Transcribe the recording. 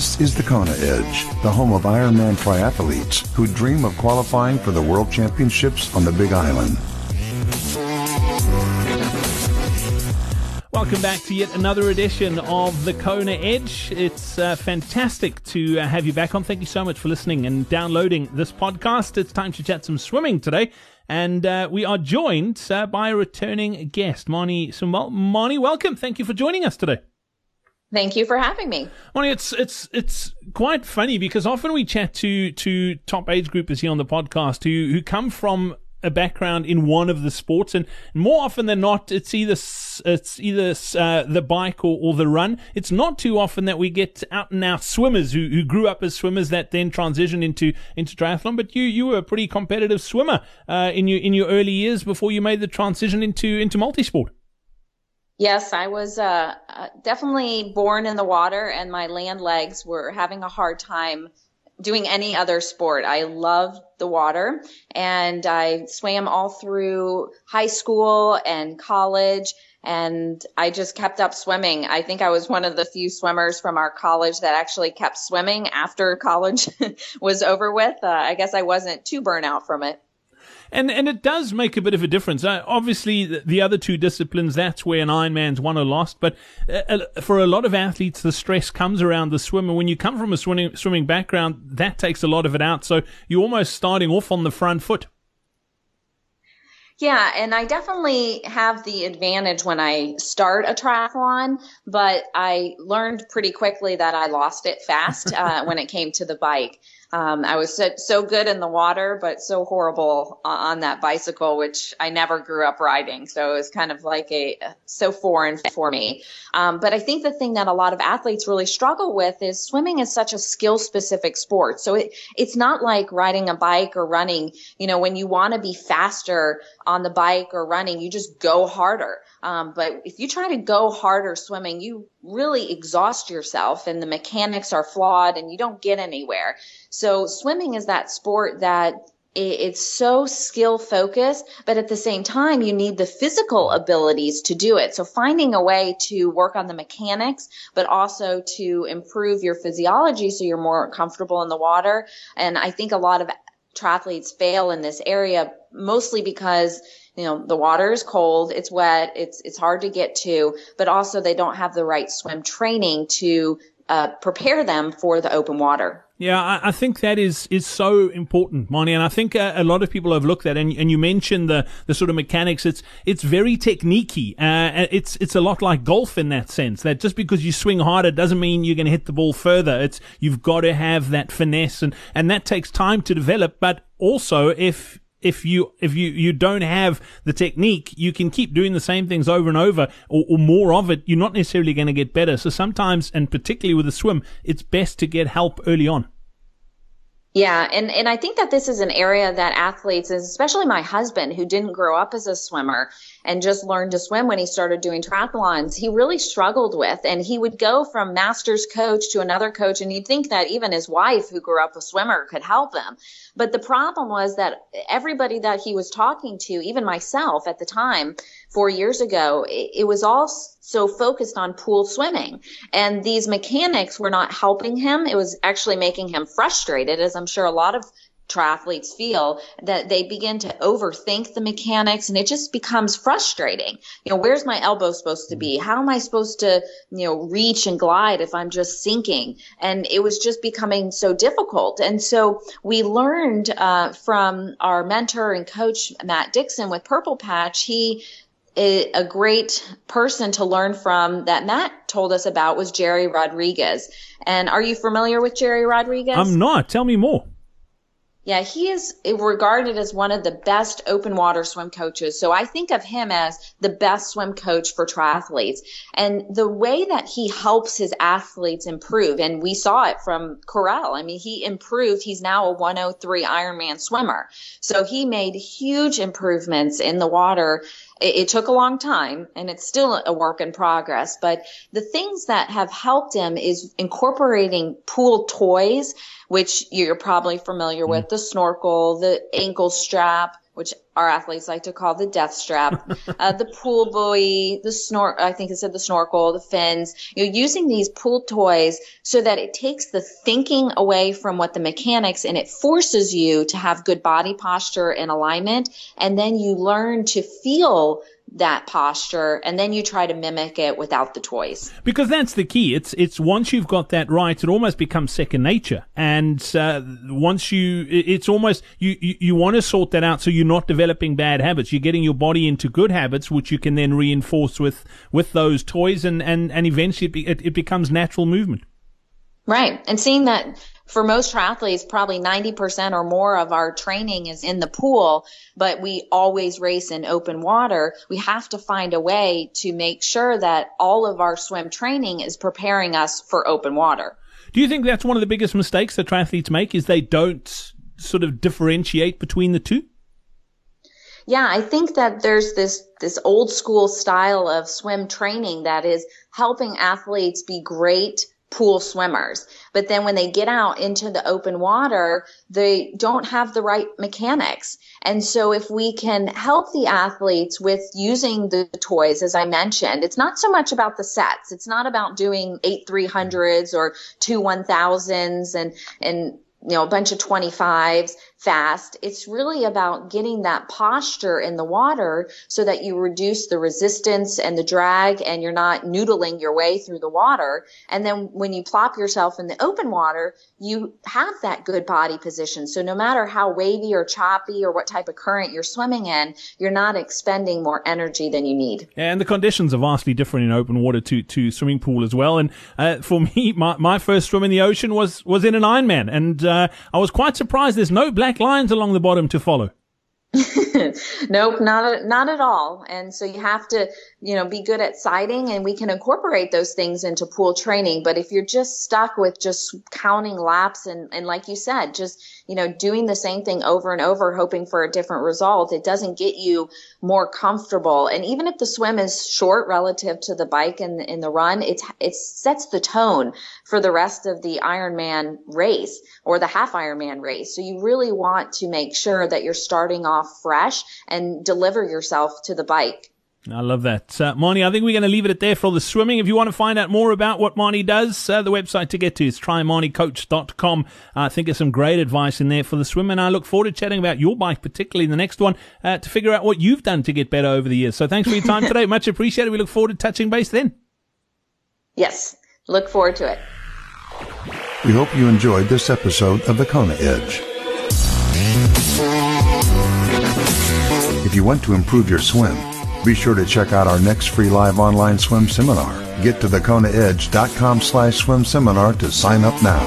This is the Kona Edge, the home of Ironman triathletes who dream of qualifying for the World Championships on the Big Island. Welcome back to yet another edition of the Kona Edge. It's uh, fantastic to uh, have you back on. Thank you so much for listening and downloading this podcast. It's time to chat some swimming today. And uh, we are joined uh, by a returning guest, Marni Sumbal. Marni, welcome. Thank you for joining us today. Thank you for having me. Marni, it's it's it's quite funny because often we chat to to top age groupers here on the podcast who who come from a background in one of the sports, and more often than not, it's either it's either uh, the bike or, or the run. It's not too often that we get out and out swimmers who, who grew up as swimmers that then transition into into triathlon. But you you were a pretty competitive swimmer uh, in your in your early years before you made the transition into into multisport. Yes, I was uh, uh definitely born in the water, and my land legs were having a hard time doing any other sport. I loved the water and I swam all through high school and college and I just kept up swimming. I think I was one of the few swimmers from our college that actually kept swimming after college was over with. Uh, I guess I wasn't too burnt out from it and and it does make a bit of a difference. Uh, obviously, the, the, other two disciplines that's where an Ironman's won or lost. But uh, uh, for a lot of athletes, the stress comes around the swim, and when you come from a swimming swimming background, that takes a lot of it out. So you're almost starting off on the front foot. Yeah, and I definitely have the advantage when I start a triathlon, but I learned pretty quickly that I lost it fast uh, when it came to the bike. Um, I was so, good in the water, but so horrible on that bicycle, which I never grew up riding. So it was kind of like a so foreign for me. Um, but I think the thing that a lot of athletes really struggle with is swimming is such a skill specific sport. So it, it's not like riding a bike or running. You know, when you want to be faster on the bike or running, you just go harder. Um, but if you try to go harder swimming, you really exhaust yourself and the mechanics are flawed and you don't get anywhere. So swimming is that sport that it's so skill focused, but at the same time, you need the physical abilities to do it. So finding a way to work on the mechanics, but also to improve your physiology so you're more comfortable in the water. And I think a lot of triathletes fail in this area mostly because you know the water is cold it's wet it's it's hard to get to but also they don't have the right swim training to uh, prepare them for the open water yeah, I, I, think that is is so important, Marni, and I think a, a lot of people overlook that. And, and you mentioned the the sort of mechanics. It's it's very techniquey. Uh, it's it's a lot like golf in that sense. That just because you swing harder doesn't mean you're going to hit the ball further. It's you've got to have that finesse, and and that takes time to develop. But also, if if you if you you don't have the technique, you can keep doing the same things over and over, or, or more of it. You're not necessarily going to get better. So sometimes, and particularly with a swim, it's best to get help early on. Yeah, and, and I think that this is an area that athletes, especially my husband, who didn't grow up as a swimmer and just learned to swim when he started doing triathlons, he really struggled with. And he would go from master's coach to another coach, and you'd think that even his wife, who grew up a swimmer, could help him. But the problem was that everybody that he was talking to, even myself at the time, four years ago, it, it was all so focused on pool swimming. And these mechanics were not helping him. It was actually making him frustrated, as I'm sure a lot of triathletes feel that they begin to overthink the mechanics and it just becomes frustrating. You know, where's my elbow supposed to be? How am I supposed to, you know, reach and glide if I'm just sinking? And it was just becoming so difficult. And so we learned uh, from our mentor and coach, Matt Dixon with Purple Patch, he a great person to learn from that Matt told us about was Gerry Rodrigues. And are you familiar with Gerry Rodrigues? I'm not. Tell me more. Yeah, he is regarded as one of the best open water swim coaches. So I think of him as the best swim coach for triathletes. And the way that he helps his athletes improve, and we saw it from Karel. I mean, he improved. He's now a 103 Ironman swimmer. So he made huge improvements in the water it, it, took a long time and it's still a work in progress, but the things that have helped him is incorporating pool toys, which you're probably familiar with, mm-hmm. the snorkel, the ankle strap, which our athletes like to call the death strap, uh, the pool buoy, the snor, I think it said the snorkel, the fins, you know, using these pool toys so that it takes the thinking away from what the mechanics and it forces you to have good body posture and alignment. And then you learn to feel that posture and then you try to mimic it without the toys. Because that's the key. It's it's once you've got that right it almost becomes second nature. And uh, once you it's almost you you, you want to sort that out so you're not developing bad habits. You're getting your body into good habits which you can then reinforce with with those toys and and and eventually it, be, it, it becomes natural movement. Right. And seeing that for most triathletes, probably 90% or more of our training is in the pool, but we always race in open water. We have to find a way to make sure that all of our swim training is preparing us for open water. Do you think that's one of the biggest mistakes that triathletes make is they don't sort of differentiate between the two? Yeah, I think that there's this this old school style of swim training that is helping athletes be great pool swimmers. But then when they get out into the open water, they don't have the right mechanics. And so if we can help the athletes with using the toys, as I mentioned, it's not so much about the sets. It's not about doing eight 300s or two 1000s and, and, you know, a bunch of 25s fast. It's really about getting that posture in the water so that you reduce the resistance and the drag and you're not noodling your way through the water. And then when you plop yourself in the open water, you have that good body position. So no matter how wavy or choppy or what type of current you're swimming in, you're not expending more energy than you need. And the conditions are vastly different in open water to, to swimming pool as well. And uh, for me, my, my first swim in the ocean was, was in an Ironman. And uh, Uh, I was quite surprised there's no black black lines along the bottom to follow. nope, not not at all. And so you have to, you know, be good at sighting and we can incorporate those things into pool training. But if you're just stuck with just counting laps and, and like you said, just you know, doing the same thing over and over, hoping for a different result, it doesn't get you more comfortable. And even if the swim is short relative to the bike and in the run, it's, it sets the tone for the rest of the Ironman race or the half Ironman race. So you really want to make sure that you're starting off fresh and deliver yourself to the bike I love that. Uh, Marni, I think we're going to leave it at there for all the swimming. If you want to find out more about what Marni does, uh, the website to get to is trimarnicoach.com. I think there's some great advice in there for the swim, and I look forward to chatting about your bike, particularly in the next one, uh, to figure out what you've done to get better over the years. So thanks for your time today. Much appreciated. We look forward to touching base then. Yes, look forward to it. We hope you enjoyed this episode of the Kona Edge. If you want to improve your swim, be sure to check out our next free live online swim seminar. Get to thekonaedge.com slash swim seminar to sign up now.